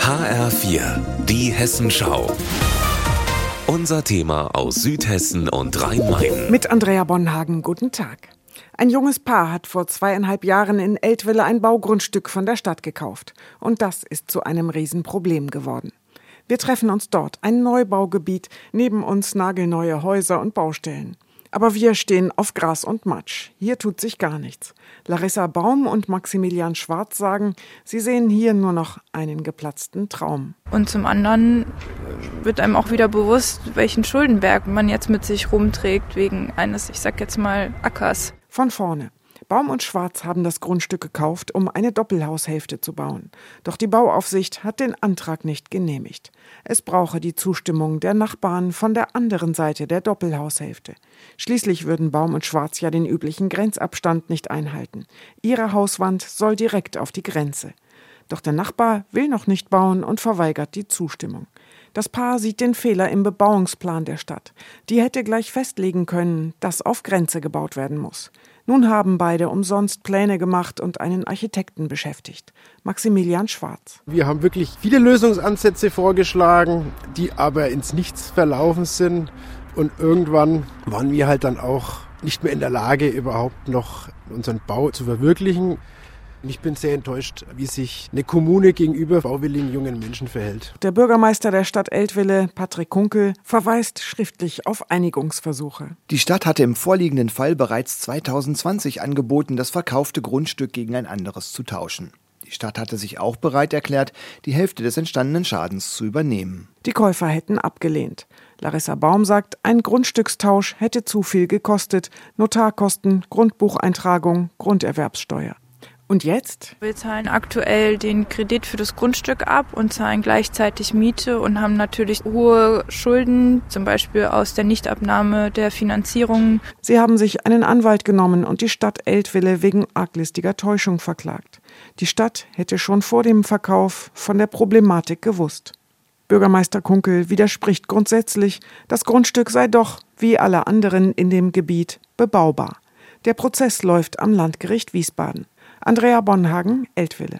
HR4, die Hessenschau. Unser Thema aus Südhessen und Rhein-Main. Mit Andrea Bonhagen, guten Tag. Ein junges Paar hat vor zweieinhalb Jahren in Eltville ein Baugrundstück von der Stadt gekauft. Und das ist zu einem Riesenproblem geworden. Wir treffen uns dort, ein Neubaugebiet, neben uns nagelneue Häuser und Baustellen. Aber wir stehen auf Gras und Matsch. Hier tut sich gar nichts. Larissa Baum und Maximilian Schwarz sagen, sie sehen hier nur noch einen geplatzten Traum. Und zum anderen wird einem auch wieder bewusst, welchen Schuldenberg man jetzt mit sich rumträgt wegen eines, ich sag jetzt mal, Ackers. Von vorne. Baum und Schwarz haben das Grundstück gekauft, um eine Doppelhaushälfte zu bauen. Doch die Bauaufsicht hat den Antrag nicht genehmigt. Es brauche die Zustimmung der Nachbarn von der anderen Seite der Doppelhaushälfte. Schließlich würden Baum und Schwarz ja den üblichen Grenzabstand nicht einhalten. Ihre Hauswand soll direkt auf die Grenze. Doch der Nachbar will noch nicht bauen und verweigert die Zustimmung. Das Paar sieht den Fehler im Bebauungsplan der Stadt. Die hätte gleich festlegen können, dass auf Grenze gebaut werden muss. Nun haben beide umsonst Pläne gemacht und einen Architekten beschäftigt. Maximilian Schwarz. Wir haben wirklich viele Lösungsansätze vorgeschlagen, die aber ins Nichts verlaufen sind. Und irgendwann waren wir halt dann auch nicht mehr in der Lage, überhaupt noch unseren Bau zu verwirklichen. Ich bin sehr enttäuscht, wie sich eine Kommune gegenüber bauwilligen jungen Menschen verhält. Der Bürgermeister der Stadt Eltville, Patrick Kunkel, verweist schriftlich auf Einigungsversuche. Die Stadt hatte im vorliegenden Fall bereits 2020 angeboten, das verkaufte Grundstück gegen ein anderes zu tauschen. Die Stadt hatte sich auch bereit erklärt, die Hälfte des entstandenen Schadens zu übernehmen. Die Käufer hätten abgelehnt. Larissa Baum sagt, ein Grundstückstausch hätte zu viel gekostet. Notarkosten, Grundbucheintragung, Grunderwerbssteuer. Und jetzt? Wir zahlen aktuell den Kredit für das Grundstück ab und zahlen gleichzeitig Miete und haben natürlich hohe Schulden, zum Beispiel aus der Nichtabnahme der Finanzierung. Sie haben sich einen Anwalt genommen und die Stadt Eltville wegen arglistiger Täuschung verklagt. Die Stadt hätte schon vor dem Verkauf von der Problematik gewusst. Bürgermeister Kunkel widerspricht grundsätzlich, das Grundstück sei doch, wie alle anderen in dem Gebiet, bebaubar. Der Prozess läuft am Landgericht Wiesbaden. Andrea Bonhagen, Eltville.